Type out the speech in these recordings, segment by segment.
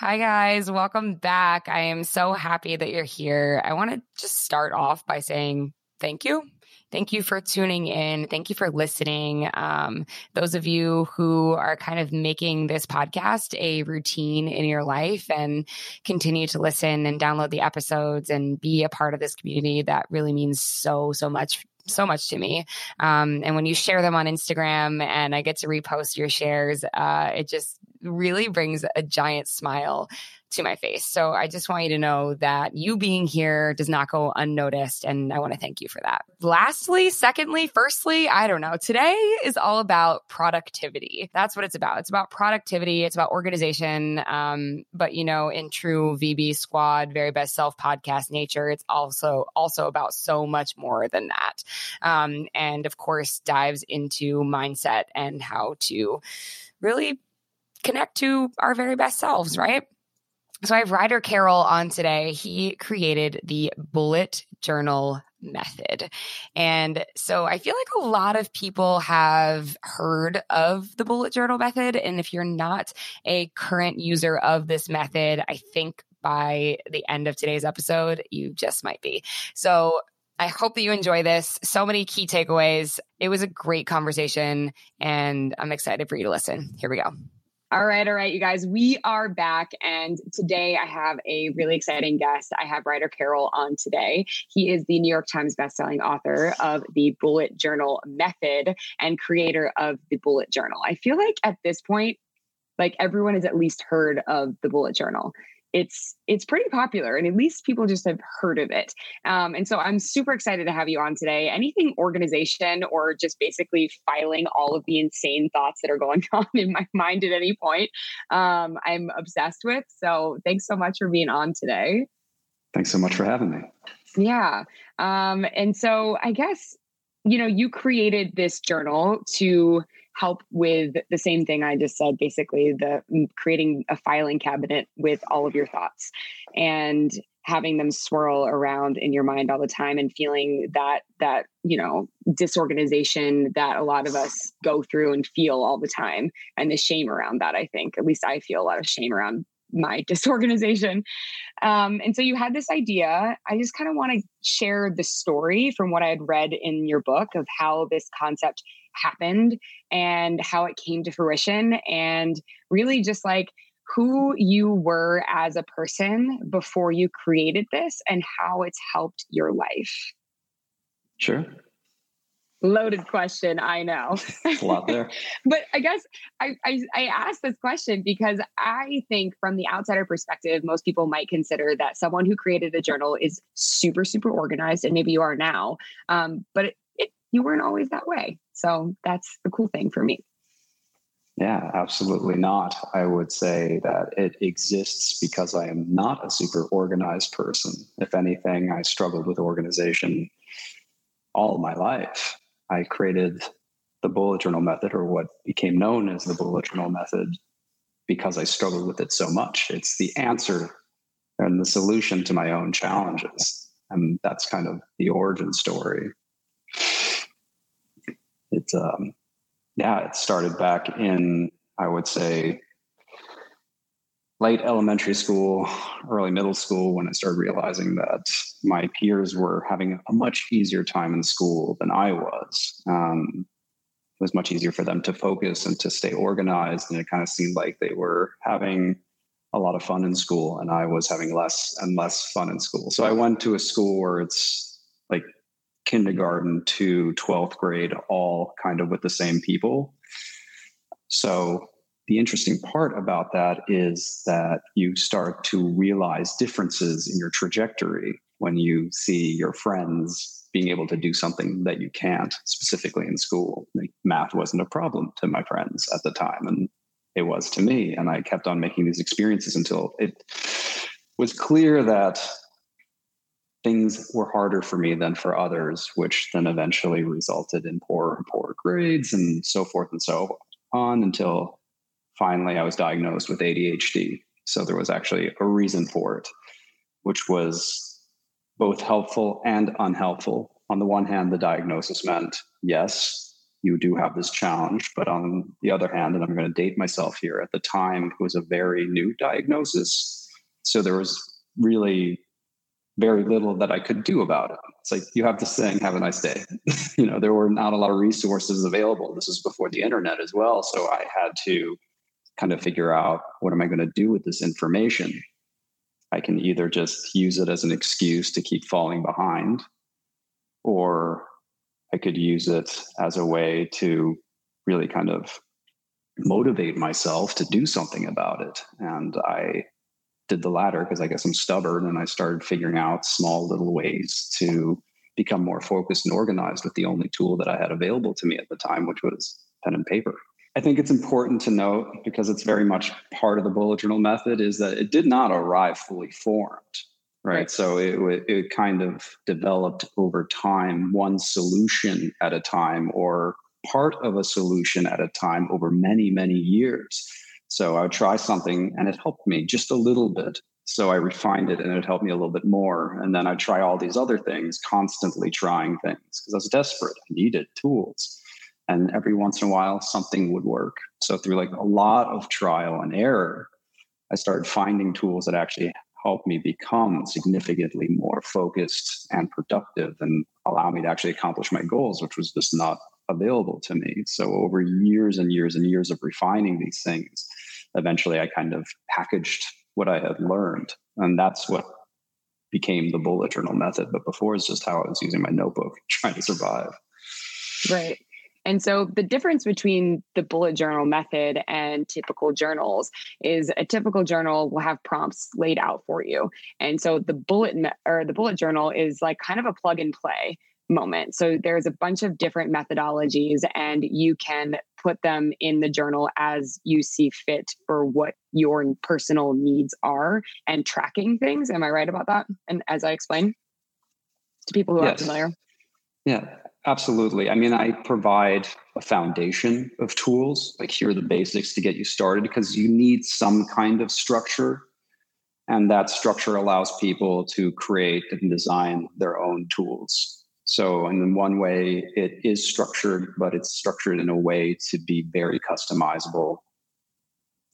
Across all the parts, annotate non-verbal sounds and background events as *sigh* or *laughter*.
Hi, guys. Welcome back. I am so happy that you're here. I want to just start off by saying thank you. Thank you for tuning in. Thank you for listening. Um, those of you who are kind of making this podcast a routine in your life and continue to listen and download the episodes and be a part of this community, that really means so, so much so much to me. Um, and when you share them on Instagram and I get to repost your shares, uh, it just really brings a giant smile to my face. So I just want you to know that you being here does not go unnoticed. And I want to thank you for that. Lastly, secondly, firstly, I don't know. Today is all about productivity. That's what it's about. It's about productivity, it's about organization. Um, but you know, in true VB squad, very best self podcast nature, it's also also about so much more than that. Um, and of course, dives into mindset and how to really connect to our very best selves, right? So I have Ryder Carroll on today. He created the bullet journal method. And so I feel like a lot of people have heard of the bullet journal method. And if you're not a current user of this method, I think by the end of today's episode, you just might be. So I hope that you enjoy this. So many key takeaways. It was a great conversation, and I'm excited for you to listen. Here we go. All right, all right, you guys, we are back. And today I have a really exciting guest. I have Ryder Carroll on today. He is the New York Times bestselling author of the Bullet Journal Method and creator of the Bullet Journal. I feel like at this point, like everyone has at least heard of the Bullet Journal it's it's pretty popular and at least people just have heard of it. Um, and so i'm super excited to have you on today. Anything organization or just basically filing all of the insane thoughts that are going *laughs* on in my mind at any point um, i'm obsessed with. So thanks so much for being on today. Thanks so much for having me. Yeah. Um, and so i guess you know you created this journal to help with the same thing I just said, basically the mm, creating a filing cabinet with all of your thoughts and having them swirl around in your mind all the time and feeling that that you know disorganization that a lot of us go through and feel all the time and the shame around that i think. At least i feel a lot of shame around my *laughs* disorganization. Um, and so you had this idea. I just kind of want to share the story from what i had read in your book of how this concept happened and how it came to fruition and really just like who you were as a person before you created this and how it's helped your life. Sure. Loaded question, I know. a lot there. *laughs* but I guess I, I, I asked this question because I think from the outsider perspective, most people might consider that someone who created a journal is super, super organized, and maybe you are now. Um, but you weren't always that way. So that's the cool thing for me. Yeah, absolutely not. I would say that it exists because I am not a super organized person. If anything, I struggled with organization all my life. I created the bullet journal method, or what became known as the bullet journal method, because I struggled with it so much. It's the answer and the solution to my own challenges. And that's kind of the origin story it's um, yeah, it started back in I would say late elementary school, early middle school, when I started realizing that my peers were having a much easier time in school than I was. Um, it was much easier for them to focus and to stay organized, and it kind of seemed like they were having a lot of fun in school, and I was having less and less fun in school. So I went to a school where it's like kindergarten to 12th grade, all kind of with the same people. So the interesting part about that is that you start to realize differences in your trajectory when you see your friends being able to do something that you can't, specifically in school. Like math wasn't a problem to my friends at the time, and it was to me. And I kept on making these experiences until it was clear that things were harder for me than for others, which then eventually resulted in poor and poor grades and so forth and so on until finally I was diagnosed with ADHD. So there was actually a reason for it, which was both helpful and unhelpful. On the one hand, the diagnosis meant, yes, you do have this challenge. But on the other hand, and I'm going to date myself here, at the time, it was a very new diagnosis. So there was really very little that I could do about it. It's like you have this thing, have a nice day. *laughs* you know, there were not a lot of resources available. This is before the internet as well. So I had to kind of figure out what am I going to do with this information? I can either just use it as an excuse to keep falling behind, or I could use it as a way to really kind of motivate myself to do something about it. And I did the latter because I guess I'm stubborn and I started figuring out small little ways to become more focused and organized with the only tool that I had available to me at the time, which was pen and paper. I think it's important to note because it's very much part of the bullet journal method is that it did not arrive fully formed, right? right. So it, it kind of developed over time, one solution at a time or part of a solution at a time over many, many years. So I would try something and it helped me just a little bit. So I refined it and it helped me a little bit more. And then I'd try all these other things, constantly trying things because I was desperate. I needed tools. And every once in a while, something would work. So through like a lot of trial and error, I started finding tools that actually helped me become significantly more focused and productive and allow me to actually accomplish my goals, which was just not available to me. So over years and years and years of refining these things, eventually I kind of packaged what I had learned. And that's what became the bullet journal method. But before it's just how I was using my notebook *laughs* trying to survive. Right. And so the difference between the bullet journal method and typical journals is a typical journal will have prompts laid out for you. And so the bullet or the bullet journal is like kind of a plug and play moment. So there's a bunch of different methodologies and you can put them in the journal as you see fit for what your personal needs are and tracking things. Am I right about that? And as I explain to people who yes. aren't familiar. Yeah, absolutely. I mean, I provide a foundation of tools, like here are the basics to get you started because you need some kind of structure. And that structure allows people to create and design their own tools so, in one way, it is structured, but it's structured in a way to be very customizable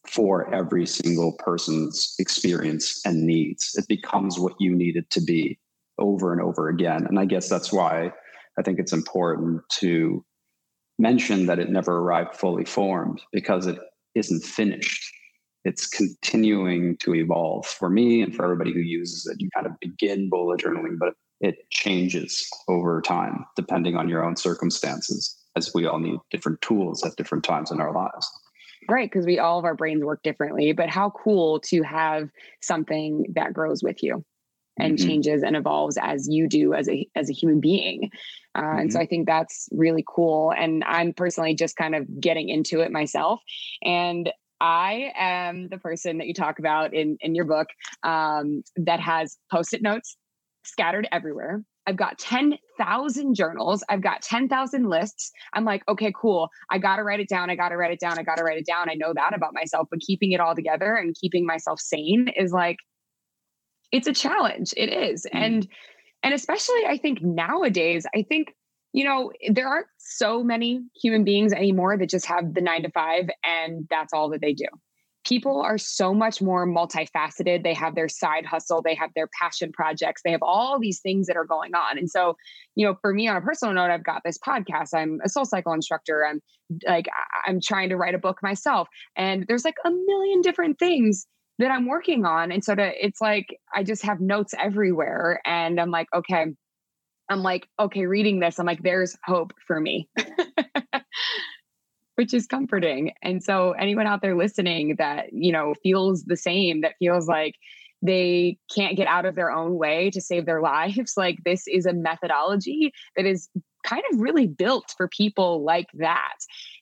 for every single person's experience and needs. It becomes what you need it to be over and over again. And I guess that's why I think it's important to mention that it never arrived fully formed because it isn't finished. It's continuing to evolve for me and for everybody who uses it. You kind of begin bullet journaling, but it changes over time depending on your own circumstances as we all need different tools at different times in our lives right because we all of our brains work differently but how cool to have something that grows with you and mm-hmm. changes and evolves as you do as a as a human being uh, mm-hmm. and so mm-hmm. i think that's really cool and i'm personally just kind of getting into it myself and I am the person that you talk about in, in your book um, that has post it notes scattered everywhere. I've got 10,000 journals. I've got 10,000 lists. I'm like, okay, cool. I got to write it down. I got to write it down. I got to write it down. I know that about myself, but keeping it all together and keeping myself sane is like, it's a challenge. It is. Mm. And, and especially I think nowadays, I think, you know, there aren't so many human beings anymore that just have the nine to five and that's all that they do people are so much more multifaceted. They have their side hustle, they have their passion projects, they have all these things that are going on. And so, you know, for me on a personal note, I've got this podcast. I'm a soul cycle instructor. I'm like, I'm trying to write a book myself. And there's like a million different things that I'm working on. And so to, it's like, I just have notes everywhere. And I'm like, okay, I'm like, okay, reading this, I'm like, there's hope for me. *laughs* which is comforting. And so anyone out there listening that, you know, feels the same, that feels like they can't get out of their own way to save their *laughs* lives, like this is a methodology that is kind of really built for people like that.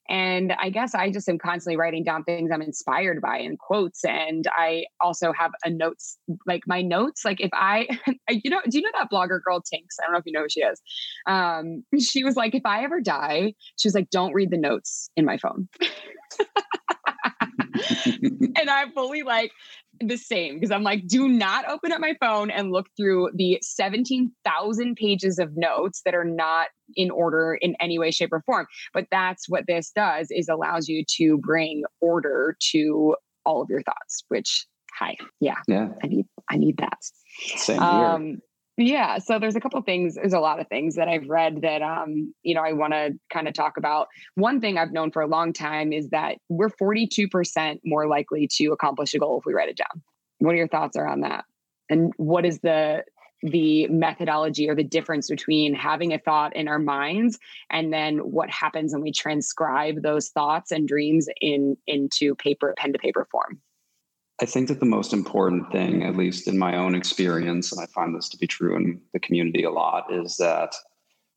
And I guess I just am constantly writing down things I'm inspired by and quotes. And I also have a notes, like my notes. Like if I, *laughs* you know, do you know that blogger girl Tinx? I don't know if you know who she is. Um, *laughs* she was like, if I ever die, she was like, don't read the notes in my phone. *laughs* *laughs* and I'm fully like the same because I'm like, do not open up my phone and look through the 17,000 pages of notes that are not in order in any way, shape, or form. But that's what this does is allows you to bring order to all of your thoughts, which hi, yeah, yeah, I need I need that. Same here. Um, yeah, so there's a couple things. There's a lot of things that I've read that um, you know, I want to kind of talk about. One thing I've known for a long time is that we're 42% more likely to accomplish a goal if we write it down. What are your thoughts around that? And what is the the methodology or the difference between having a thought in our minds and then what happens when we transcribe those thoughts and dreams in into paper pen to paper form? I think that the most important thing, at least in my own experience, and I find this to be true in the community a lot, is that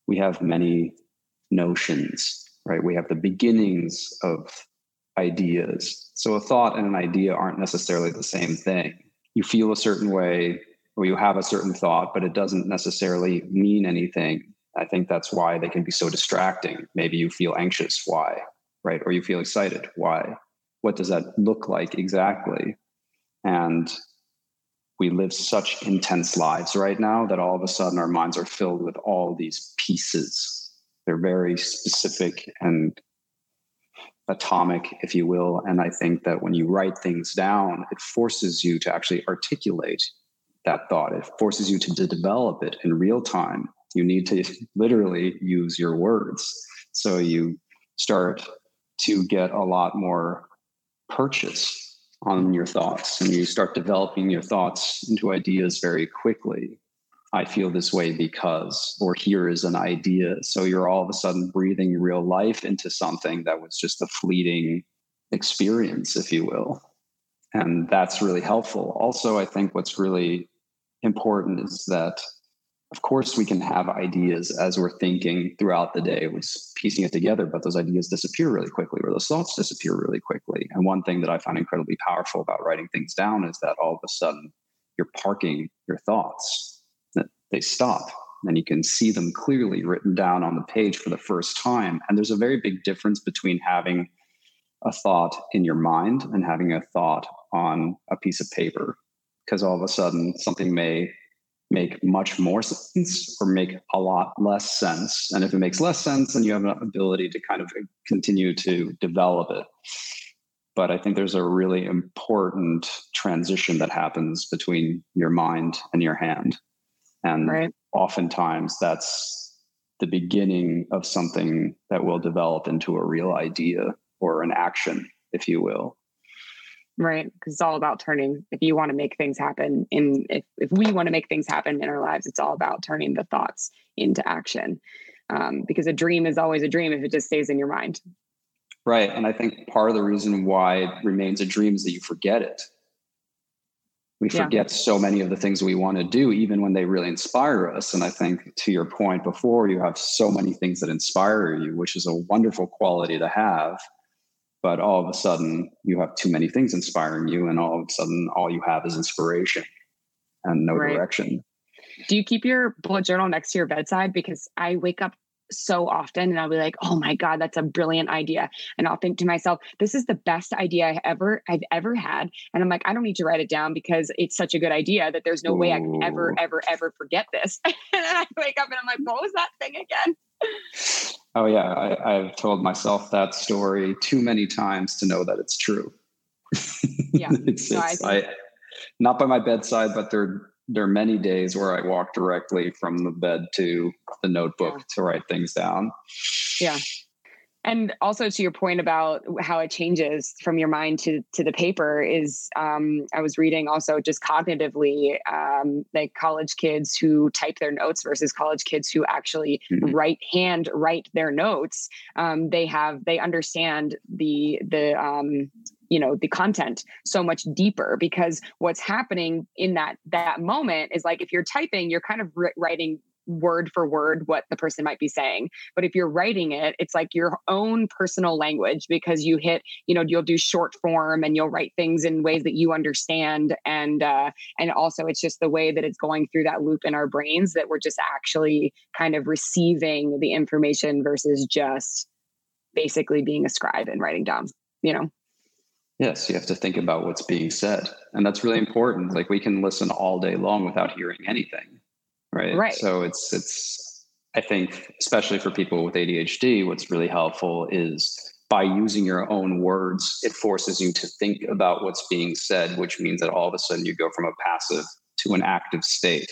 we have many notions, right? We have the beginnings of ideas. So a thought and an idea aren't necessarily the same thing. You feel a certain way or you have a certain thought, but it doesn't necessarily mean anything. I think that's why they can be so distracting. Maybe you feel anxious. Why? Right? Or you feel excited. Why? What does that look like exactly? And we live such intense lives right now that all of a sudden our minds are filled with all these pieces. They're very specific and atomic, if you will. And I think that when you write things down, it forces you to actually articulate that thought. It forces you to, to develop it in real time. You need to *laughs* literally use your words. So you start to get a lot more purchase on your thoughts and you start developing your thoughts into ideas very quickly. I feel this way because, or here is an idea. So you're all of a sudden breathing real life into something that was just a fleeting experience, if you will. And that's really helpful. Also, I think what's really important is that of course we can have ideas as we're thinking throughout the day we're piecing it together but those ideas disappear really quickly or those thoughts disappear really quickly. And one thing that i find incredibly powerful about writing things down is that all of a sudden you're parking your thoughts. That they stop and you can see them clearly written down on the page for the first time. And there's a very big difference between having a thought in your mind and having a thought on a piece of paper because all of a sudden something may make much more sense or make a lot less sense. And if it makes less sense, then you have an ability to kind of continue to develop it. But I think there's a really important transition that happens between your mind and your hand. And right. oftentimes that's the beginning of something that will develop into a real idea or an action, if you will right? Because it's all about turning. If you want to make things happen in if, if we want to make things happen in our lives it's all about turning the thoughts into action. Um, because a dream is always a dream if it just stays in your mind. Right and i think part of the reason why it remains a dream is that you forget it. We forget yeah. so many of the things we want to do even when they really inspire us and i think to your point before you have so many things that inspire you which is a wonderful quality to have but all of a sudden you have too many things inspiring you and all of a sudden all you have is inspiration and no right. direction do you keep your bullet journal next to your bedside because i wake up so often and I'll be like, "Oh my god, that's a brilliant idea." And I'll think to myself, "This is the best idea I ever I've ever had." And I'm like, "I don't need to write it down because it's such a good idea that there's no Ooh. way I can ever ever ever forget this." *laughs* and then I wake up and I'm like, "What was that thing again?" Oh yeah, I, have told myself that story too many times to know that it's true. Yeah, *laughs* it's, no, it's, I, I, not by my bedside, but there there are many days where I walk directly from the bed to the notebook yeah. to write things down. Yeah, and also to your point about how it changes from your mind to to the paper is um, i was reading also just cognitively um, like college kids who type their notes versus college kids who actually mm-hmm. write hand write their notes um, they have they understand the the um, you know the content so much deeper because what's happening in that that moment is like if you're typing you're kind of writing word for word what the person might be saying. But if you're writing it, it's like your own personal language because you hit, you know, you'll do short form and you'll write things in ways that you understand. And uh, and also it's just the way that it's going through that loop in our brains that we're just actually kind of receiving the information versus just basically being a scribe and writing down, you know. Yes, you have to think about what's being said. And that's really important. Like we can listen all day long without hearing anything. Right. Right. So it's it's I think especially for people with ADHD, what's really helpful is by using your own words, it forces you to think about what's being said, which means that all of a sudden you go from a passive to an active state,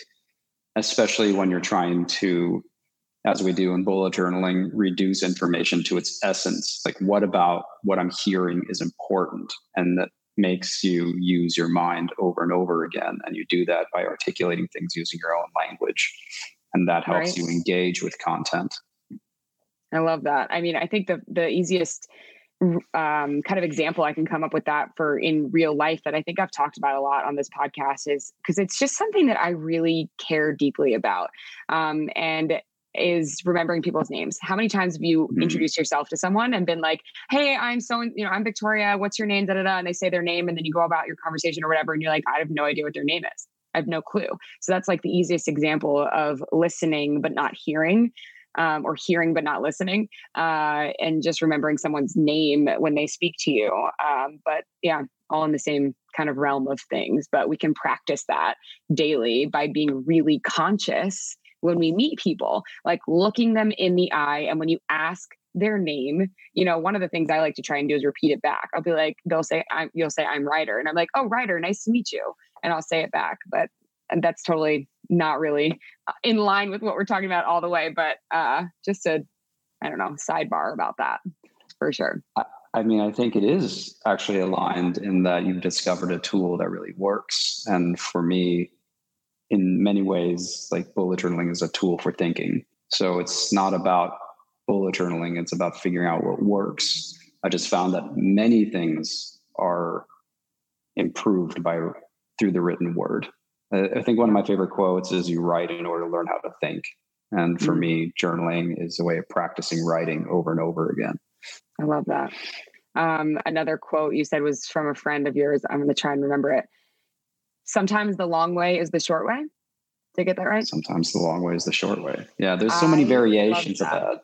especially when you're trying to as we do in bullet journaling, reduce information to its essence. Like, what about what I'm hearing is important? And that makes you use your mind over and over again. And you do that by articulating things using your own language. And that helps right. you engage with content. I love that. I mean, I think the the easiest um, kind of example I can come up with that for in real life that I think I've talked about a lot on this podcast is because it's just something that I really care deeply about. Um, and is remembering people's names. How many times have you mm-hmm. introduced yourself to someone and been like, "Hey, I'm so you know, I'm Victoria. What's your name?" Da da da, and they say their name, and then you go about your conversation or whatever, and you're like, "I have no idea what their name is. I have no clue." So that's like the easiest example of listening but not hearing. Um, or hearing but not listening, uh, and just remembering someone's name when they speak to you. Um, but yeah, all in the same kind of realm of things. But we can practice that daily by being really conscious when we meet people, like looking them in the eye. And when you ask their name, you know, one of the things I like to try and do is repeat it back. I'll be like, they'll say, I'm, you'll say, I'm Ryder. And I'm like, oh, Ryder, nice to meet you. And I'll say it back. But that's totally not really uh, in line with what we're talking about all the way. But uh, just a, I don't know, sidebar about that for sure. I mean, I think it is actually aligned in that you've discovered a tool that really works. And for me, in many ways, like bullet journaling is a tool for thinking. So it's not about bullet journaling, it's about figuring out what works. I just found that many things are improved by through the written word. I think one of my favorite quotes is you write in order to learn how to think. And for mm-hmm. me, journaling is a way of practicing writing over and over again. I love that. Um, another quote you said was from a friend of yours. I'm going to try and remember it sometimes the long way is the short way. Did I get that right? Sometimes the long way is the short way. Yeah, there's so I many variations that. of that.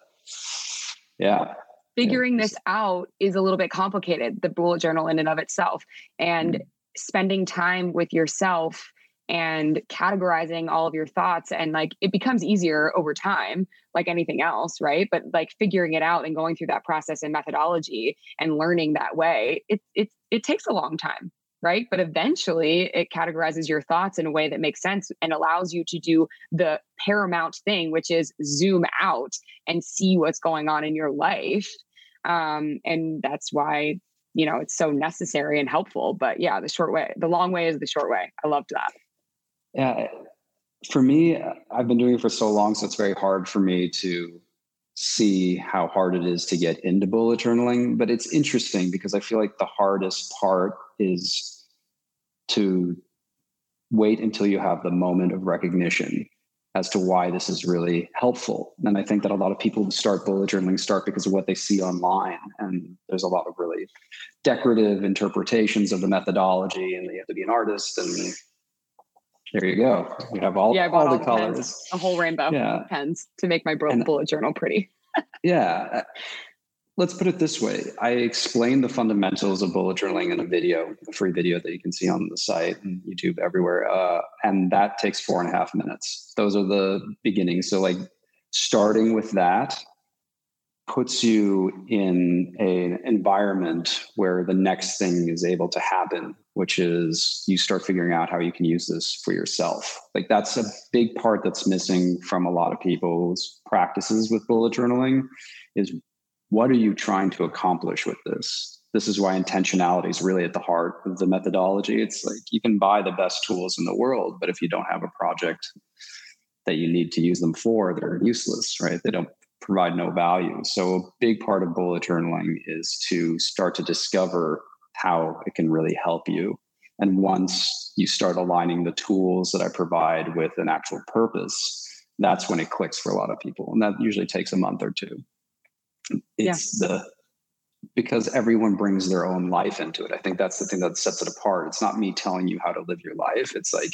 Yeah. Figuring yeah. this out is a little bit complicated, the bullet journal in and of itself. And mm-hmm. spending time with yourself and categorizing all of your thoughts and like it becomes easier over time like anything else right but like figuring it out and going through that process and methodology and learning that way it it it takes a long time right? But eventually it categorizes your thoughts in a way that makes sense and allows you to do the paramount thing, which is zoom out and see what's going on in your life. Um, and that's why, you know, it's so necessary and helpful. But yeah, the short way, the long way is the short way. I loved that. Yeah. For me, I've been doing it for so long, so it's very hard for me to see how hard it is to get into bullet journaling. But it's interesting because I feel like the hardest part is to wait until you have the moment of recognition as to why this is really helpful. And I think that a lot of people who start bullet journaling start because of what they see online. And there's a lot of really decorative interpretations of the methodology, and you have to be an artist. And there you go. You have all, yeah, all, all the colors. Pens, a whole rainbow yeah. pens to make my bullet journal pretty. *laughs* yeah let's put it this way. I explain the fundamentals of bullet journaling in a video a free video that you can see on the site and youtube everywhere uh, and that takes four and a half minutes. Those are the beginnings. So like starting with that puts you in an environment where the next thing is able to happen which is you start figuring out how you can use this for yourself. Like that's a big part that's missing from a lot of people's practices with bullet journaling is what are you trying to accomplish with this? This is why intentionality is really at the heart of the methodology. It's like you can buy the best tools in the world, but if you don't have a project that you need to use them for, they're useless, right? They don't provide no value. So, a big part of bullet journaling is to start to discover how it can really help you. And once you start aligning the tools that I provide with an actual purpose, that's when it clicks for a lot of people. And that usually takes a month or two. It's yeah. the because everyone brings their own life into it. I think that's the thing that sets it apart. It's not me telling you how to live your life. It's like,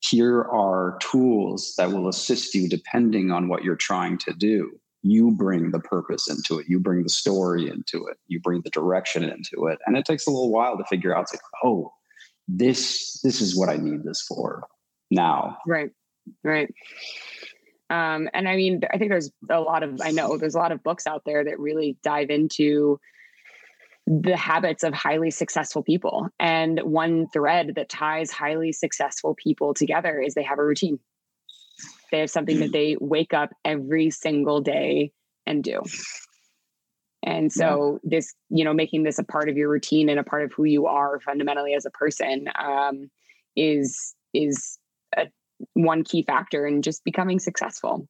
here are tools that will assist you depending on what you're trying to do. You bring the purpose into it. You bring the story into it. You bring the direction into it. And it takes a little while to figure out, it's like, oh, this this is what I need this for now. Right. Right. Um, and I mean, I think there's a lot of, I know there's a lot of books out there that really dive into the habits of highly successful people. And one thread that ties highly successful people together is they have a routine. They have something that they wake up every single day and do. And so yeah. this, you know, making this a part of your routine and a part of who you are fundamentally as a person um, is is one key factor in just becoming successful.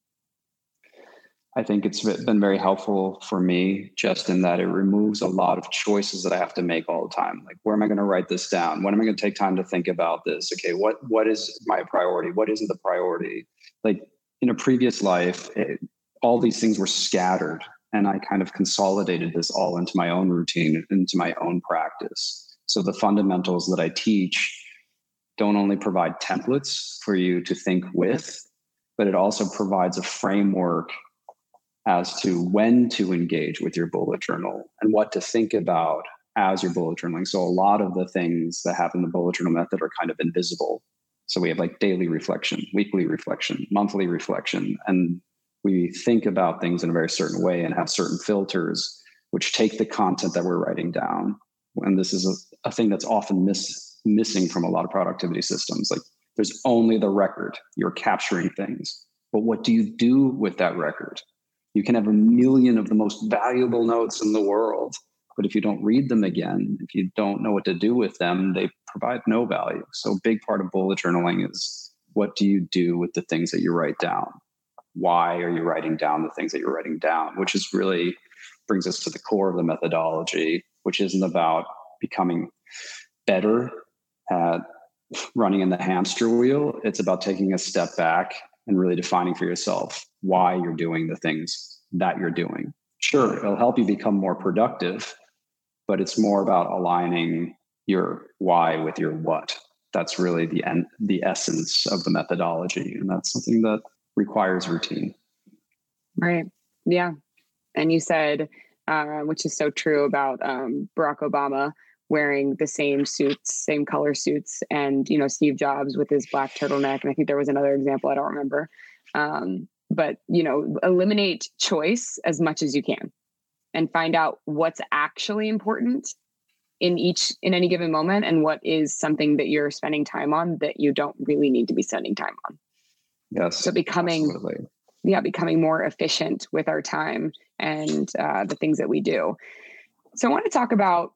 I think it's been very helpful for me just in that it removes a lot of choices that I have to make all the time. Like, where am I going to write this down? When am I going to take time to think about this? Okay, what what is my priority? What isn't the priority? Like in a previous life, it, all these things were scattered, and I kind of consolidated this all into my own routine, into my own practice. So the fundamentals that I teach don't only provide templates for you to think with, but it also provides a framework as to when to engage with your bullet journal and what to think about as you're bullet journaling. So a lot of the things that happen in the bullet journal method are kind of invisible. So we have like daily reflection, weekly reflection, monthly reflection, and we think about things in a very certain way and have certain filters which take the content that we're writing down. And this is a, a thing that's often missed missing from a lot of productivity systems. Like there's only the record, you're capturing things. But what do you do with that record? You can have a million of the most valuable notes in the world, but if you don't read them again, if you don't know what to do with them, they provide no value. So, a big part of bullet journaling is what do you do with the things that you write down? Why are you writing down the things that you're writing down? Which is really brings us to the core of the methodology, which isn't about becoming better at running in the hamster wheel. It's about taking a step back and really defining for yourself why you're doing the things that you're doing. Sure, it'll help you become more productive, but it's more about aligning your why with your what. That's really the end, the essence of the methodology, and that's something that requires routine. Right. Yeah. And you said, uh, which is so true about um, Barack Obama wearing the same suits, same color suits, and you know Steve Jobs with his black turtleneck. And I think there was another example I don't remember. Um, but you know, eliminate choice as much as you can, and find out what's actually important in each in any given moment, and what is something that you're spending time on that you don't really need to be spending time on. Yes. So becoming. Absolutely. Yeah, becoming more efficient with our time and uh, the things that we do. So I want to talk about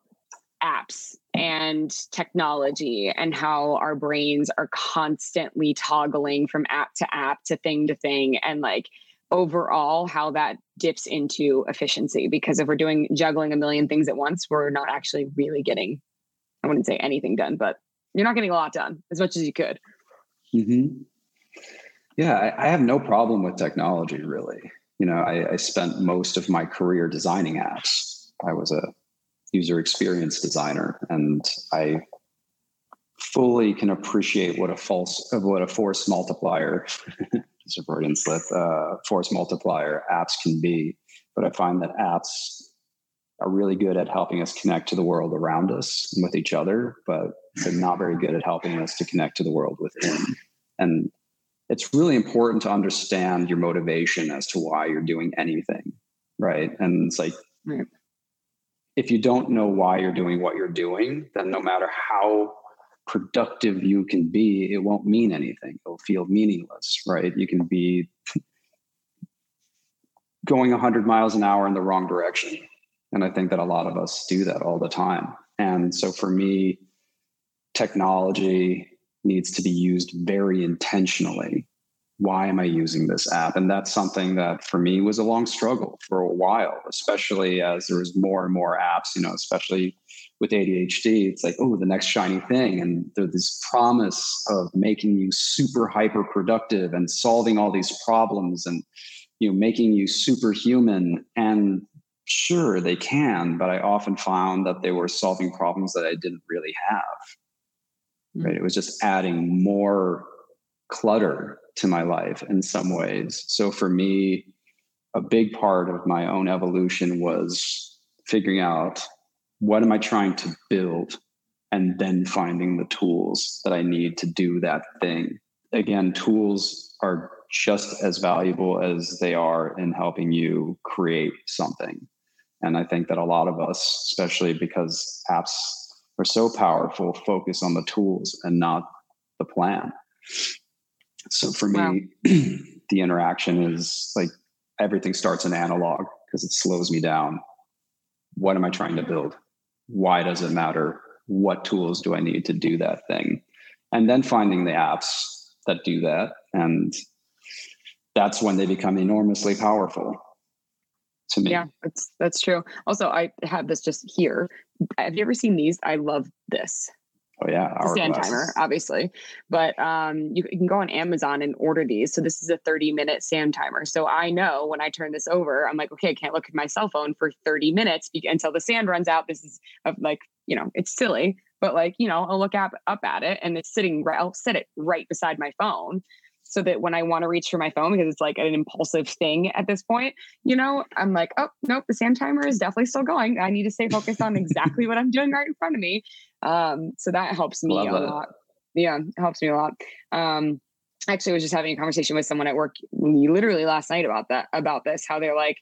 apps and technology and how our brains are constantly toggling from app to app to thing to thing and like overall how that dips into efficiency. Because if we're doing juggling a million things at once we're not actually really getting i wouldn't say anything done but you're not getting a lot done as much as you could. Mm-hmm. yeah I, I, have no problem with technology really. You know I, I spent most of my career designing apps. I was a user experience designer, and I fully can appreciate what a false what a force multiplier, *laughs* just a Freudian slip, uh, force multiplier apps can be. But I find that apps are really good at helping us connect to the world around us and with each other, but they're not very good at helping us to connect to the world within. And it's really important to understand your motivation as to why you're doing anything, right? And it's like if you don't know why you're doing what you're doing, then no matter how productive you can be, it won't mean anything. It'll feel meaningless, right? You can be going 100 miles an hour in the wrong direction. And I think that a lot of us do that all the time. And so for me, technology needs to be used very intentionally why am I using this app? And that's something that for me was a long struggle for a while, especially as there was more and more apps, you know, especially with ADHD. It's like, oh, the next shiny thing. And there's this promise of making you super hyper productive and solving all these problems and, you know, making you superhuman. And sure, they can, but I often found that they were solving problems that I didn't really have. Hmm. Right. It was just adding more clutter to my life in some ways. So for me, a big part of my own evolution was figuring out what am I trying to build and then finding the tools that I need to do that thing. Again, tools are just as valuable as they are in helping you create something. And I think that a lot of us, especially because apps are so powerful, focus on the tools and not the plan. So for wow. me, *clears throat* the interaction is like everything starts in analog because it slows me down. What am I trying to build? Why does it matter? What tools do I need to do that thing? And then finding the apps that do that. And that's when they become enormously powerful to me. Yeah, that's that's true. Also, I have this just here. Have you ever seen these? I love this. Oh yeah, stand glasses. timer, obviously. But um, you, you, can go on Amazon and order these. So this is a 30 minute stand timer. So I know when I turn this over, I'm like, okay, I can't look at my cell phone for 30 minutes until the sand runs out. This is like, you know, it's silly, but like, you know, I'll look up up at it and it's sitting right. I'll set it right beside my phone so that when I want to reach for my phone because it's like an impulsive thing at this point, you know, I'm like, oh nope, the sand timer is definitely still going. I need to stay focused on exactly what I'm doing right in front of me. Um, so that helps me Love a lot. Yeah, it helps me a lot. Um, actually, I was just having a conversation with someone at work literally last night about that, about this, how they're like,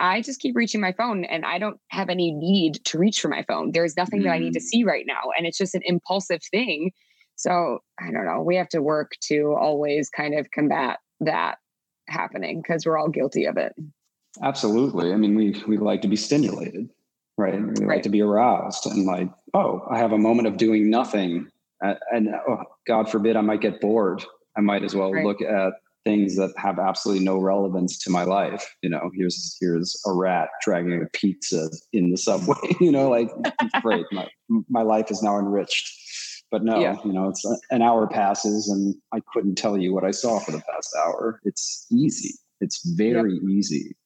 I just keep reaching my phone and I don't have any need to reach for my phone. There's nothing mm. that I need to mm. see right now. And it's just an impulsive thing so I don't know. We have to work to always kind of combat that happening because we're all guilty of it. Absolutely. I mean, we we like to be stimulated, right? We right. like to be aroused and like, oh, I have a moment of doing nothing, and, and oh, God forbid I might get bored. I might as well right. look at things that have absolutely no relevance to my life. You know, here's here's a rat dragging a pizza in the subway. *laughs* you know, like *laughs* great, my my life is now enriched. But no, yeah. you know, it's uh, an hour passes and I couldn't tell you what I saw for the past hour. It's easy. It's very yep. easy.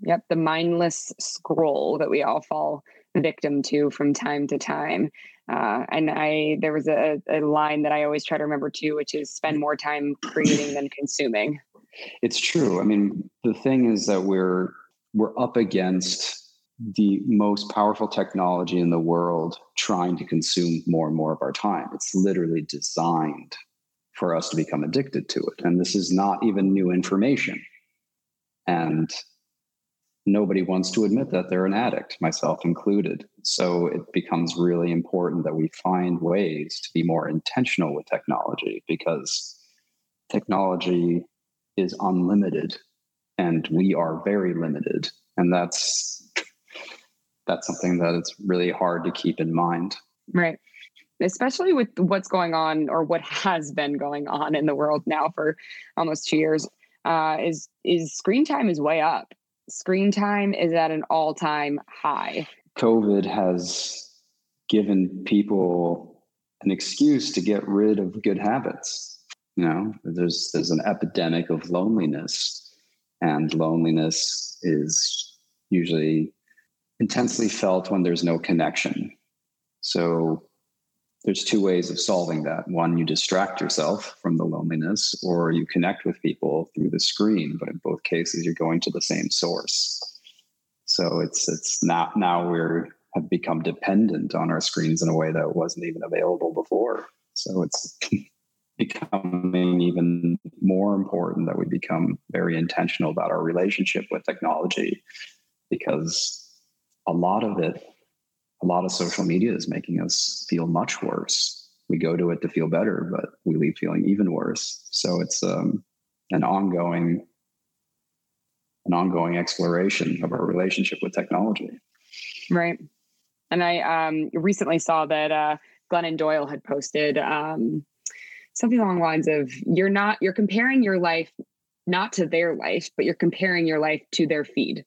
Yep, the mindless scroll that we all fall victim to from time to time. Uh, and I, there was a, a line that I always try to remember too, which is spend more time creating than consuming. It's true. I mean, the thing is that we're we're up against the most powerful technology in the world trying to consume more and more of our time. It's literally designed for us to become addicted to it. And this is not even new information. And nobody wants to admit that they're an addict, myself included. So it becomes really important that we find ways to be more intentional with technology because technology is unlimited and we are very limited. And that's that's something that it's really hard to keep in mind. Right. Especially with what's going on or what has been going on in the world now for almost two years, uh, is is screen time is way up. Screen time is at an all time high. COVID has given people an excuse to get rid of good habits. You know, there's there's an epidemic of loneliness, and loneliness is usually intensely felt when there's no connection. So there's two ways of solving that. One, you distract yourself from the loneliness, or you connect with people through the screen. But in both cases, you're going to the same source. So it's it's not now we're have become dependent on our screens in a way that wasn't even available before. So it's *laughs* becoming even more important that we become very intentional about our relationship with technology because a lot of it, a lot of social media is making us feel much worse. We go to it to feel better, but we leave feeling even worse. So it's um, an ongoing, an ongoing exploration of our relationship with technology. Right. And I um, recently saw that uh, Glennon Doyle had posted um, something along the lines of you're not you're comparing your life not to their life, but you're comparing your life to their feed.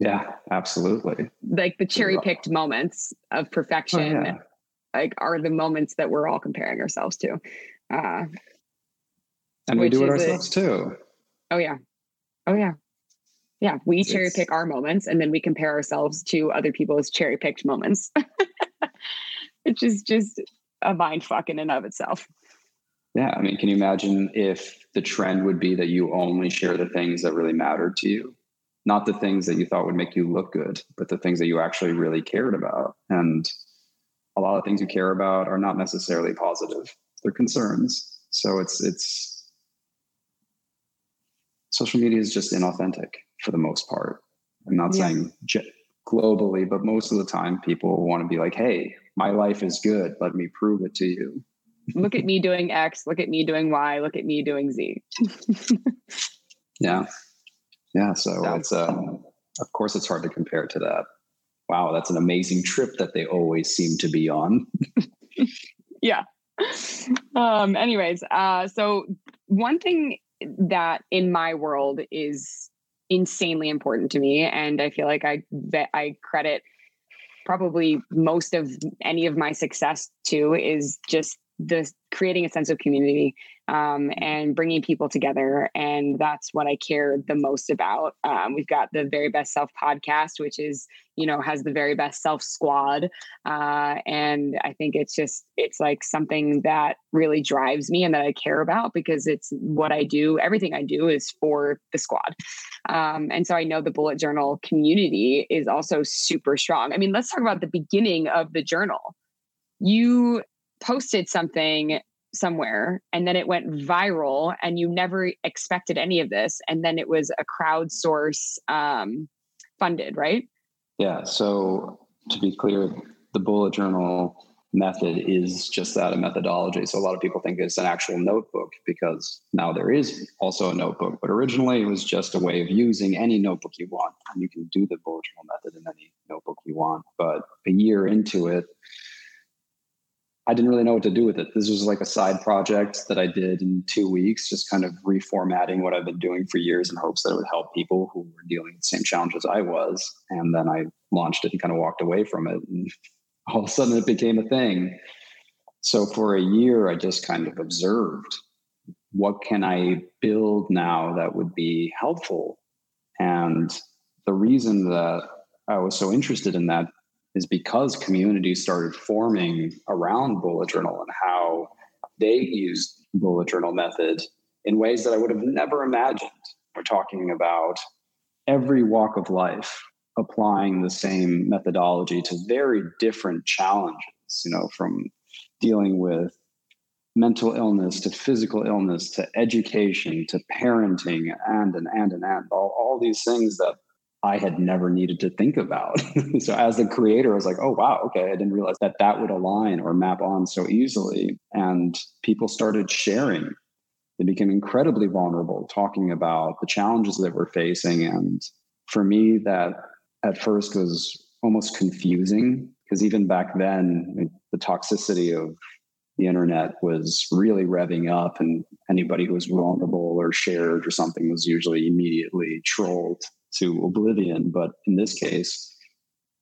Yeah, absolutely. Like the cherry picked moments of perfection, oh, yeah. like are the moments that we're all comparing ourselves to. Uh, and we do it ourselves a, too. Oh yeah, oh yeah, yeah. We it's, cherry pick our moments, and then we compare ourselves to other people's cherry picked moments, *laughs* which is just a mind fuck in and of itself. Yeah, I mean, can you imagine if the trend would be that you only share the things that really mattered to you? Not the things that you thought would make you look good, but the things that you actually really cared about. And a lot of things you care about are not necessarily positive; they're concerns. So it's it's social media is just inauthentic for the most part. I'm not yeah. saying globally, but most of the time, people want to be like, "Hey, my life is good. Let me prove it to you." *laughs* look at me doing X. Look at me doing Y. Look at me doing Z. *laughs* yeah. Yeah, so, it's um, of course it's hard to compare to that. Wow, that's an amazing trip that they always seem to be on. *laughs* yeah. Um, anyways, uh, so one thing that in my world is insanely important to me, and I feel like I that I credit probably most of any of my success to is just the creating a sense of community um, and bringing people together. And that's what I care the most about. Um, we've got the Very Best Self podcast, which is, you know, has the Very Best Self squad. Uh, and I think it's just, it's like something that really drives me and that I care about because it's what I do. Everything I do is for the squad. Um, and so I know the bullet journal community is also super strong. I mean, let's talk about the beginning of the journal. You posted something somewhere and then it went viral and you never expected any of this and then it was a crowdsource um, funded right? Yeah so to be clear the bullet journal method is just that a methodology. So a lot of people think it's an actual notebook because now there is also a notebook but originally it was just a way of using any notebook you want and you can do the bullet journal method in any notebook you want but a year into it I didn't really know what to do with it. This was like a side project that I did in two weeks, just kind of reformatting what I've been doing for years in hopes that it would help people who were dealing with the same challenges I was. And then I launched it and kind of walked away from it. And *laughs* all of a sudden it became a thing. So for a year, I just kind of observed what can I build now that would be helpful? And the reason that I was so interested in that is because communities started forming around bullet journal and how they used bullet journal method in ways that I would have never imagined. We're talking about every walk of life applying the same methodology to very different challenges, you know, from dealing with mental illness to physical illness to education to parenting and and and and and all, all these things that I had never needed to think about. *laughs* so as the creator, I was like, oh, wow, okay, I didn't realize that that would align or map on so easily. And people started sharing. They became incredibly vulnerable, talking about the challenges that we're facing. And for me, that at first was almost confusing because even back then, the toxicity of the internet was really revving up, and anybody who was vulnerable or shared or something was usually immediately trolled to oblivion. But in this case,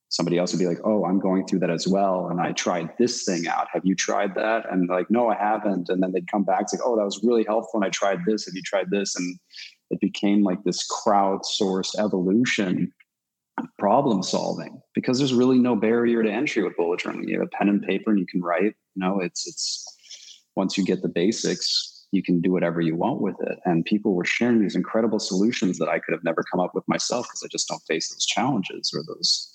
somebody else would be like, "Oh, I'm going through that as well, and I tried this thing out. Have you tried that?" And like, "No, I haven't." And then they'd come back, it's like, "Oh, that was really helpful, and I tried this. Have you tried this?" And it became like this crowdsourced evolution problem solving because there's really no barrier to entry with bullet journaling. You have a pen and paper, and you can write. You know, it's it's once you get the basics, you can do whatever you want with it. And people were sharing these incredible solutions that I could have never come up with myself because I just don't face those challenges or those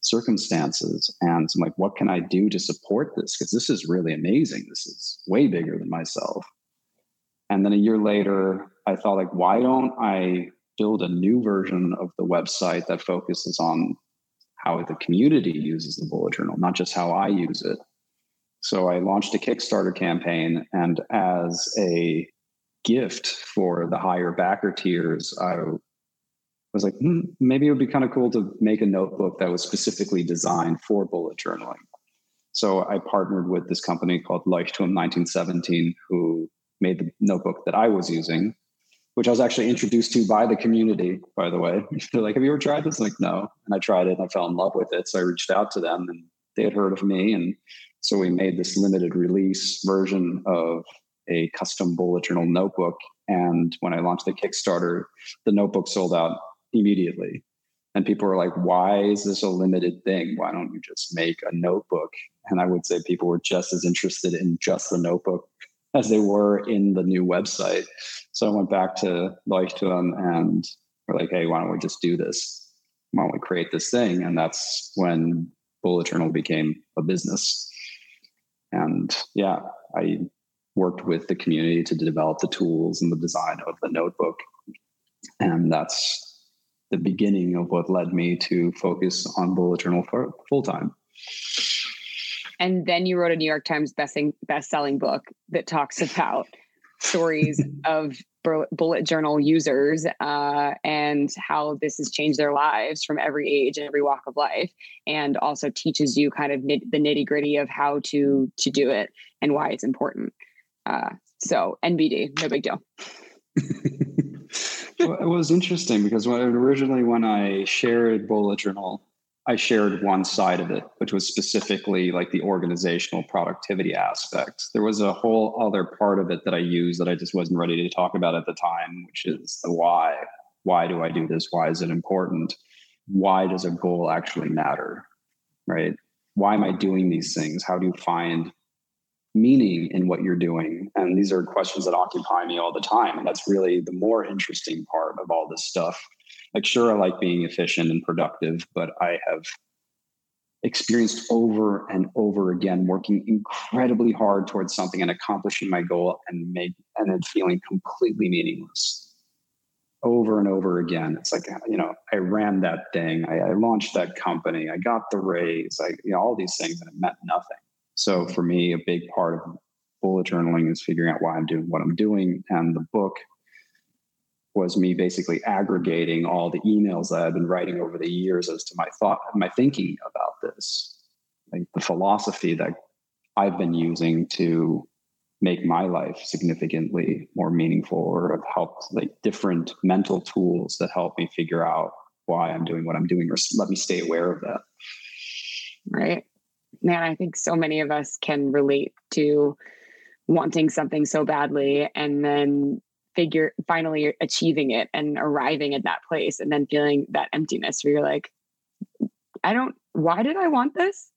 circumstances. And I'm like, what can I do to support this? Because this is really amazing. This is way bigger than myself. And then a year later, I thought, like, why don't I build a new version of the website that focuses on how the community uses the bullet journal, not just how I use it. So I launched a Kickstarter campaign, and as a gift for the higher backer tiers, I was like, hmm, maybe it would be kind of cool to make a notebook that was specifically designed for bullet journaling. So I partnered with this company called Leuchtturm 1917, who made the notebook that I was using, which I was actually introduced to by the community, by the way. *laughs* They're like, Have you ever tried this? I'm like, no. And I tried it and I fell in love with it. So I reached out to them and they had heard of me. And so we made this limited release version of a custom bullet journal notebook. And when I launched the Kickstarter, the notebook sold out immediately. And people were like, why is this a limited thing? Why don't you just make a notebook? And I would say people were just as interested in just the notebook as they were in the new website. So I went back to Leuchtturm and we're like, hey, why don't we just do this? Why don't we create this thing? And that's when Bullet Journal became a business. And yeah, I worked with the community to develop the tools and the design of the notebook. And that's the beginning of what led me to focus on Bullet Journal full time. And then you wrote a New York Times best selling book that talks about stories *laughs* of bullet journal users uh, and how this has changed their lives from every age and every walk of life and also teaches you kind of nit- the nitty gritty of how to to do it and why it's important. Uh, so nbd no big deal. *laughs* Well, it was interesting because when, originally when i shared bullet journal I shared one side of it, which was specifically like the organizational productivity aspect. There was a whole other part of it that I used that I just wasn't ready to talk about at the time, which is the why. Why do I do this? Why is it important? Why does a goal actually matter? Right? Why am I doing these things? How do you find meaning in what you're doing? And these are questions that occupy me all the time. And that's really the more interesting part of all this stuff like sure i like being efficient and productive but i have experienced over and over again working incredibly hard towards something and accomplishing my goal and make and then feeling completely meaningless. Over and over again it's like you know i ran that thing i, I launched that company i got the raise i you know all these things and it meant nothing. So for me a big part of bullet journaling is figuring out why i'm doing what i'm doing and the book was me basically aggregating all the emails that I've been writing over the years as to my thought, my thinking about this, like the philosophy that I've been using to make my life significantly more meaningful or have helped like different mental tools that help me figure out why I'm doing what I'm doing or let me stay aware of that. Right. Man, I think so many of us can relate to wanting something so badly and then figure finally achieving it and arriving at that place and then feeling that emptiness where you're like i don't why did i want this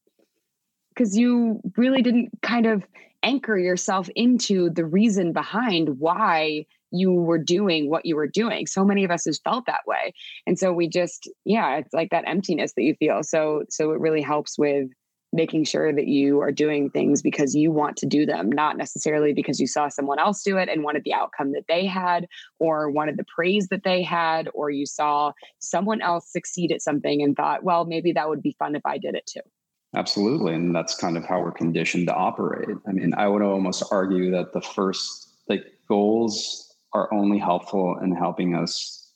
because you really didn't kind of anchor yourself into the reason behind why you were doing what you were doing. So many of us has felt that way. And so we just, yeah, it's like that emptiness that you feel. So so it really helps with making sure that you are doing things because you want to do them, not necessarily because you saw someone else do it and wanted the outcome that they had, or wanted the praise that they had, or you saw someone else succeed at something and thought, well, maybe that would be fun if I did it too. Absolutely. And that's kind of how we're conditioned to operate. I mean, I would almost argue that the first, like, goals are only helpful in helping us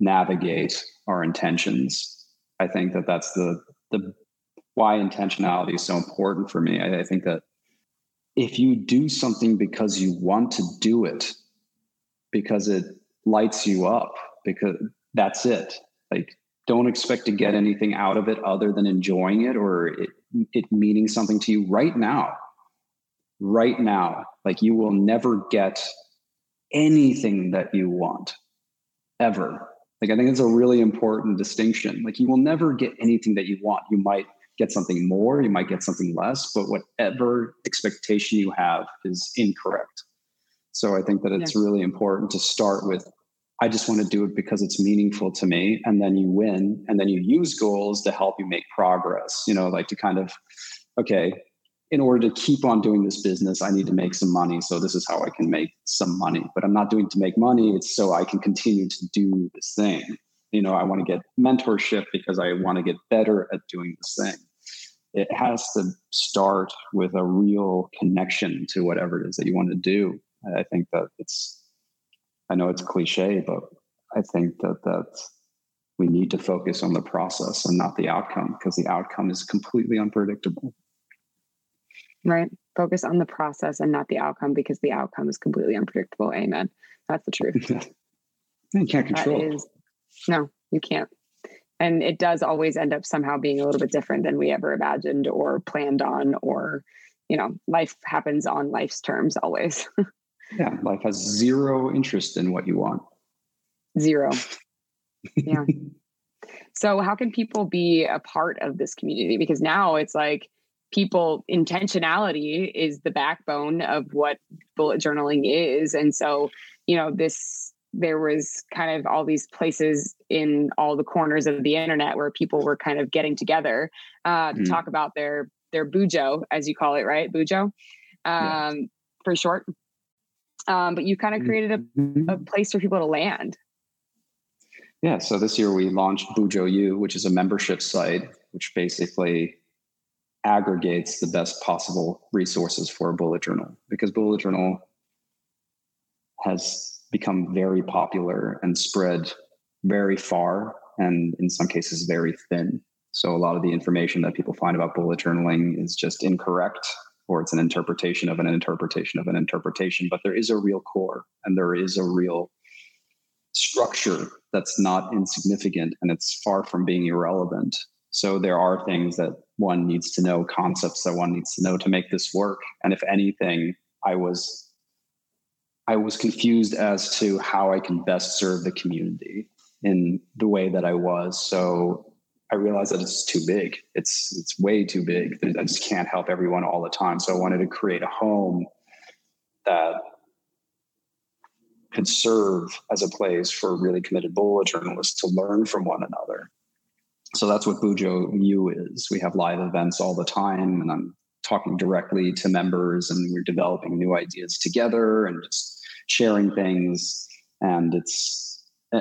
navigate our intentions. I think that that's the the why intentionality is so important for me. I, I think that if you do something because you want to do it, because it lights you up, because that's it. Like, don't expect to get anything out of it other than enjoying it or it, it meaning something to you right now. Right now, like you will never get anything that you want ever. Like, I think it's a really important distinction. Like, you will never get anything that you want. You might get something more, you might get something less, but whatever expectation you have is incorrect. So I think that it's really important to start with I just want to do it because it's meaningful to me. And then you win. And then you use goals to help you make progress, you know, like to kind of, okay, in order to keep on doing this business, I need to make some money. So this is how I can make some money. But I'm not doing to make money. It's so I can continue to do this thing you know, I want to get mentorship because I want to get better at doing this thing. It has to start with a real connection to whatever it is that you want to do. I think that it's, I know it's cliche, but I think that that we need to focus on the process and not the outcome because the outcome is completely unpredictable. Right. Focus on the process and not the outcome because the outcome is completely unpredictable. Amen. That's the truth. *laughs* you can't control. Is, no, you can't. And it does always end up somehow being a little bit different than we ever imagined or planned on, or, you know, life happens on life's terms always. *laughs* yeah. Life has zero interest in what you want. Zero. *laughs* Yeah. so, how can people be a part of this community? Because now it's like, people intentionality is the backbone of what bullet journaling is and so you know this there was kind of all these places in all the corners of the internet where people were kind of getting together uh, to mm. talk about their their bujo as you call it right bujo um, yeah. for short um, but you kind of created a, mm-hmm. a place for people to land yeah so this year we launched bujo u which is a membership site which basically aggregates the best possible resources for a bullet journal because bullet journal has become very popular and spread very far and in some cases very thin so a lot of the information that people find about bullet journaling is just incorrect or it's an interpretation of an interpretation of an interpretation but there is a real core and there is a real structure that's not insignificant and it's far from being irrelevant so there are things that one needs to know, concepts that one needs to know to make this work. And if anything, I was I was confused as to how I can best serve the community in the way that I was. So I realized that it's too big. It's it's way too big. I just can't help everyone all the time. So I wanted to create a home that could serve as a place for really committed bullet journalists to learn from one another so that's what Bujo U is. We have live events all the time, and I'm talking directly to members, and we're developing new ideas together and just sharing things. And it's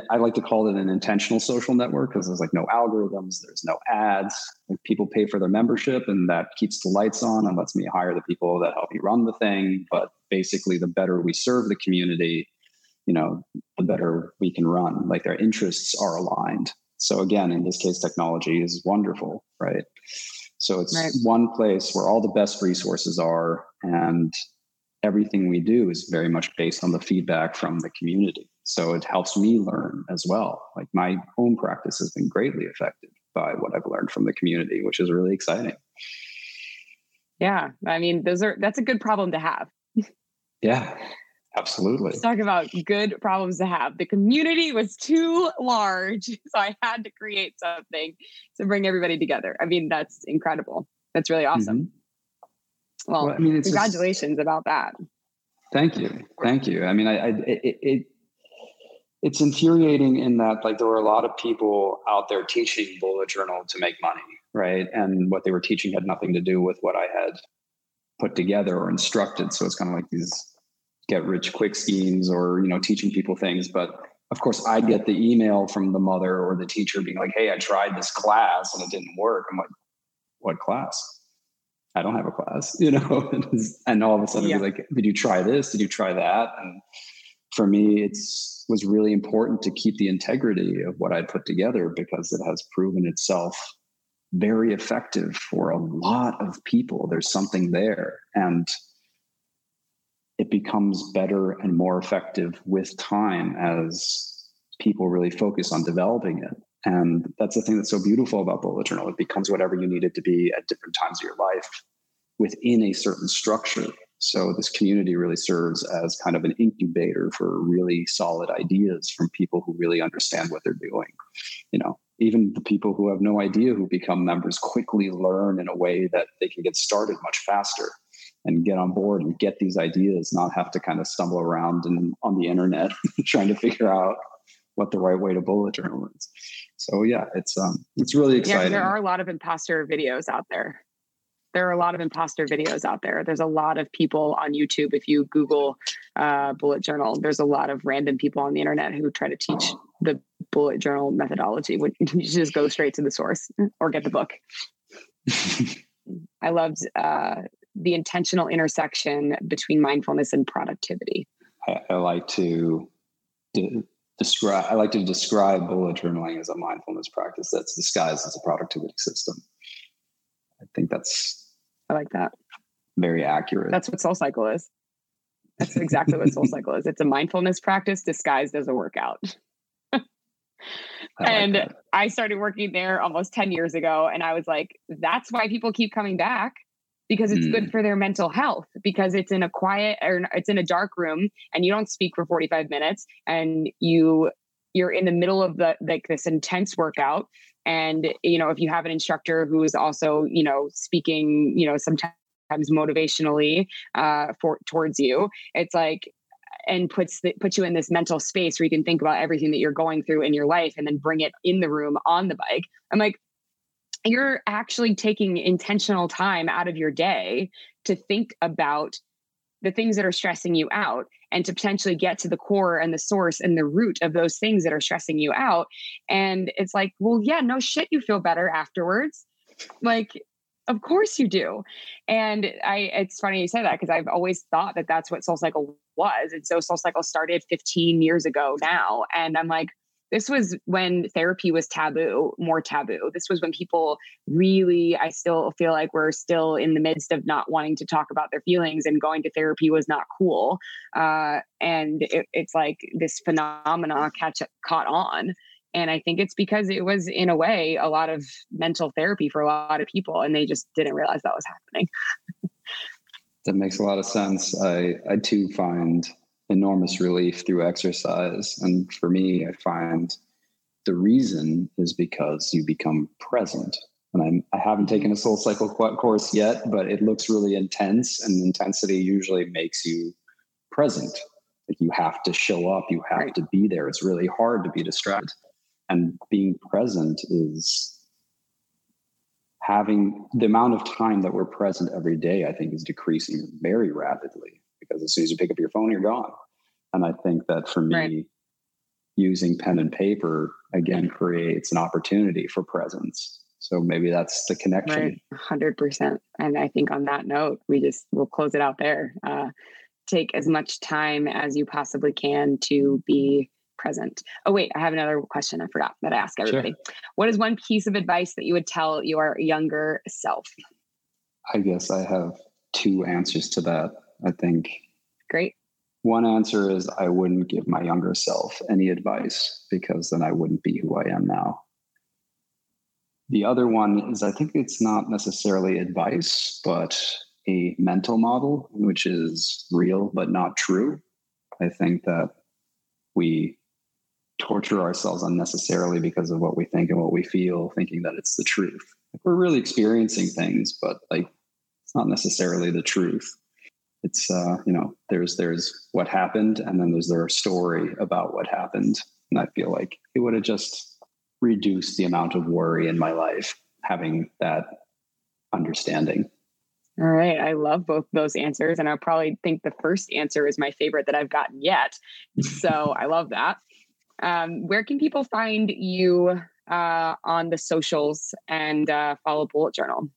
I like to call it an intentional social network because there's like no algorithms, there's no ads. Like people pay for their membership, and that keeps the lights on and lets me hire the people that help me run the thing. But basically, the better we serve the community, you know, the better we can run. Like their interests are aligned. So again, in this case, technology is wonderful, right? So it's right. one place where all the best resources are, and everything we do is very much based on the feedback from the community. So it helps me learn as well. Like my own practice has been greatly affected by what I've learned from the community, which is really exciting. Yeah, I mean, those are that's a good problem to have. yeah, Absolutely. Let's talk about good problems to have. The community was too large, *laughs* so I had to create something to bring everybody together. I mean, that's incredible. That's really awesome. Mm-hmm. Well, well, I mean, congratulations just, about that. Thank you, thank you. I mean, I, I it, it it's infuriating in that like there were a lot of people out there teaching bullet journal to make money, right? And what they were teaching had nothing to do with what I had put together or instructed. So it's kind of like these get rich quick schemes or you know teaching people things but of course i get the email from the mother or the teacher being like hey i tried this class and it didn't work i'm like what class i don't have a class *laughs* you know and all of a sudden yeah. like did you try this did you try that and for me it's was really important to keep the integrity of what i put together because it has proven itself very effective for a lot of people there's something there and it becomes better and more effective with time as people really focus on developing it. And that's the thing that's so beautiful about bullet journal. It becomes whatever you need it to be at different times of your life within a certain structure. So this community really serves as kind of an incubator for really solid ideas from people who really understand what they're doing. You know, even the people who have no idea who become members quickly learn in a way that they can get started much faster and get on board and get these ideas, not have to kind of stumble around and on the internet *laughs* trying to figure out what the right way to bullet journal is. So yeah, it's um it's really exciting. Yeah, there are a lot of imposter videos out there. There are a lot of imposter videos out there. There's a lot of people on YouTube. If you Google uh, bullet journal, there's a lot of random people on the internet who try to teach the bullet journal methodology. When *laughs* you just go straight to the source or get the book. *laughs* I loved uh, the intentional intersection between mindfulness and productivity? I, I like to de- describe. I like to describe bullet journaling as a mindfulness practice that's disguised as a productivity system. I think that's. I like that. very accurate. That's what Soul Cycle is. That's exactly what Soul Cycle is. It's a mindfulness practice disguised as a workout. *laughs* I and like I started working there almost 10 years ago. And I was like, that's why people keep coming back because it's mm. good for their mental health because it's in a quiet or it's in a dark room and you don't speak for 45 minutes and you you're in the middle of the like this intense workout and you know if you have an instructor who is also you know speaking you know sometimes motivationally uh for towards you it's like and puts the, puts you in this mental space where you can think about everything that you're going through in your life and then bring it in the room on the bike. I'm like, you're actually taking intentional time out of your day to think about the things that are stressing you out and to potentially get to the core and the source and the root of those things that are stressing you out. And it's like, well, yeah, no shit, you feel better afterwards. Like, of course you do. And I, it's funny you say that because I've always thought that that's what Soul Cycle was. And so Soul Cycle started 15 years ago now. And I'm like, this was when therapy was taboo, more taboo. This was when people really, I still feel like we're still in the midst of not wanting to talk about their feelings and going to therapy was not cool. Uh, and it, it's like this phenomena catch caught on. And I think it's because it was, in a way, a lot of mental therapy for a lot of people, and they just didn't realize that was happening. that makes a lot of sense. I, I too find enormous relief through exercise. And for me, I find the reason is because you become present. And I'm, I haven't taken a soul cycle course yet, but it looks really intense, and intensity usually makes you present. Like you have to show up, you have right. to be there. It's really hard to be distracted and being present is having the amount of time that we're present every day i think is decreasing very rapidly because as soon as you pick up your phone you're gone and i think that for me right. using pen and paper again creates an opportunity for presence so maybe that's the connection right 100% and i think on that note we just we'll close it out there uh, take as much time as you possibly can to be present. Oh, wait, I have another question I forgot that I ask everybody. Sure. What is one piece of advice that you would tell your younger self? I guess I have two answers to that. I think. Great. One answer is I wouldn't give my younger self any advice because then I wouldn't be who I am now. The other one is I think it's not necessarily advice, but a mental model, which is real but not true. I think that we torture ourselves unnecessarily because of what we think and what we feel, thinking that it's the truth. Like we're really experiencing things, but like it's not necessarily the truth. It's uh, you know, there's there's what happened, and then there's their story about what happened. And I feel like it would have just reduced the amount of worry in my life having that understanding. All right. I love both those answers. And I probably think the first answer is my favorite that I've gotten yet. So *laughs* I love that. Um, where can people find you uh, on the socials and uh, follow Bullet Journal?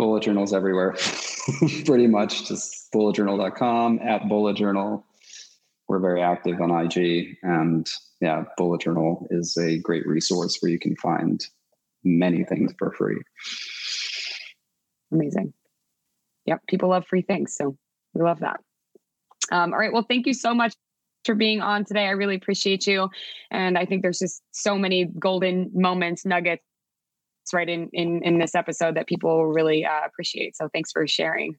Bullet Journal's everywhere, *laughs* pretty much. Just bulletjournal.com at Bullet Journal. We're very active on IG, and yeah, Bullet Journal is a great resource where you can find many things for free. Amazing. Yep, people love free things, so we love that. Um, all right, well, thank you so much for being on today. I really appreciate you. And I think there's just so many golden moments, nuggets right in in, in this episode that people really uh, appreciate. So thanks for sharing.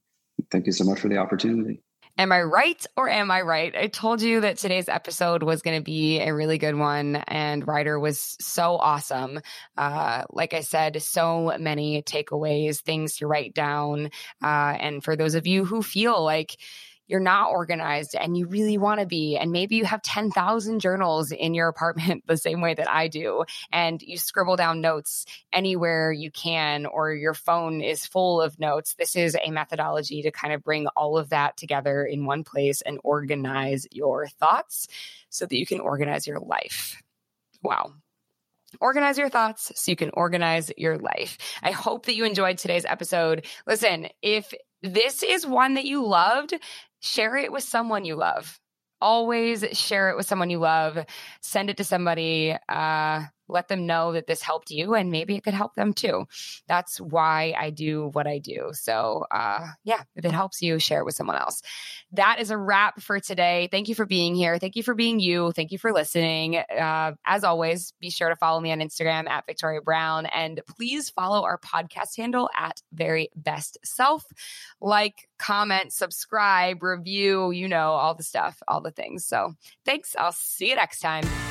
Thank you so much for the opportunity. Am I right or am I right? I told you that today's episode was going to be a really good one, and Ryder was so awesome. Uh, like I said, so many takeaways, things to write down. Uh, and for those of you who feel like, you're not organized and you really want to be. And maybe you have 10,000 journals in your apartment *laughs* the same way that I do. And you scribble down notes anywhere you can, or your phone is full of notes. This is a methodology to kind of bring all of that together in one place and organize your thoughts so that you can organize your life. Wow organize your thoughts so you can organize your life. I hope that you enjoyed today's episode. Listen, if this is one that you loved, share it with someone you love. Always share it with someone you love. Send it to somebody. Uh, let them know that this helped you and maybe it could help them too. That's why I do what I do. So, uh, yeah, if it helps you, share it with someone else. That is a wrap for today. Thank you for being here. Thank you for being you. Thank you for listening. Uh, as always, be sure to follow me on Instagram at Victoria Brown and please follow our podcast handle at Very Best Self. Like, comment, subscribe, review, you know, all the stuff, all the things. So, thanks. I'll see you next time.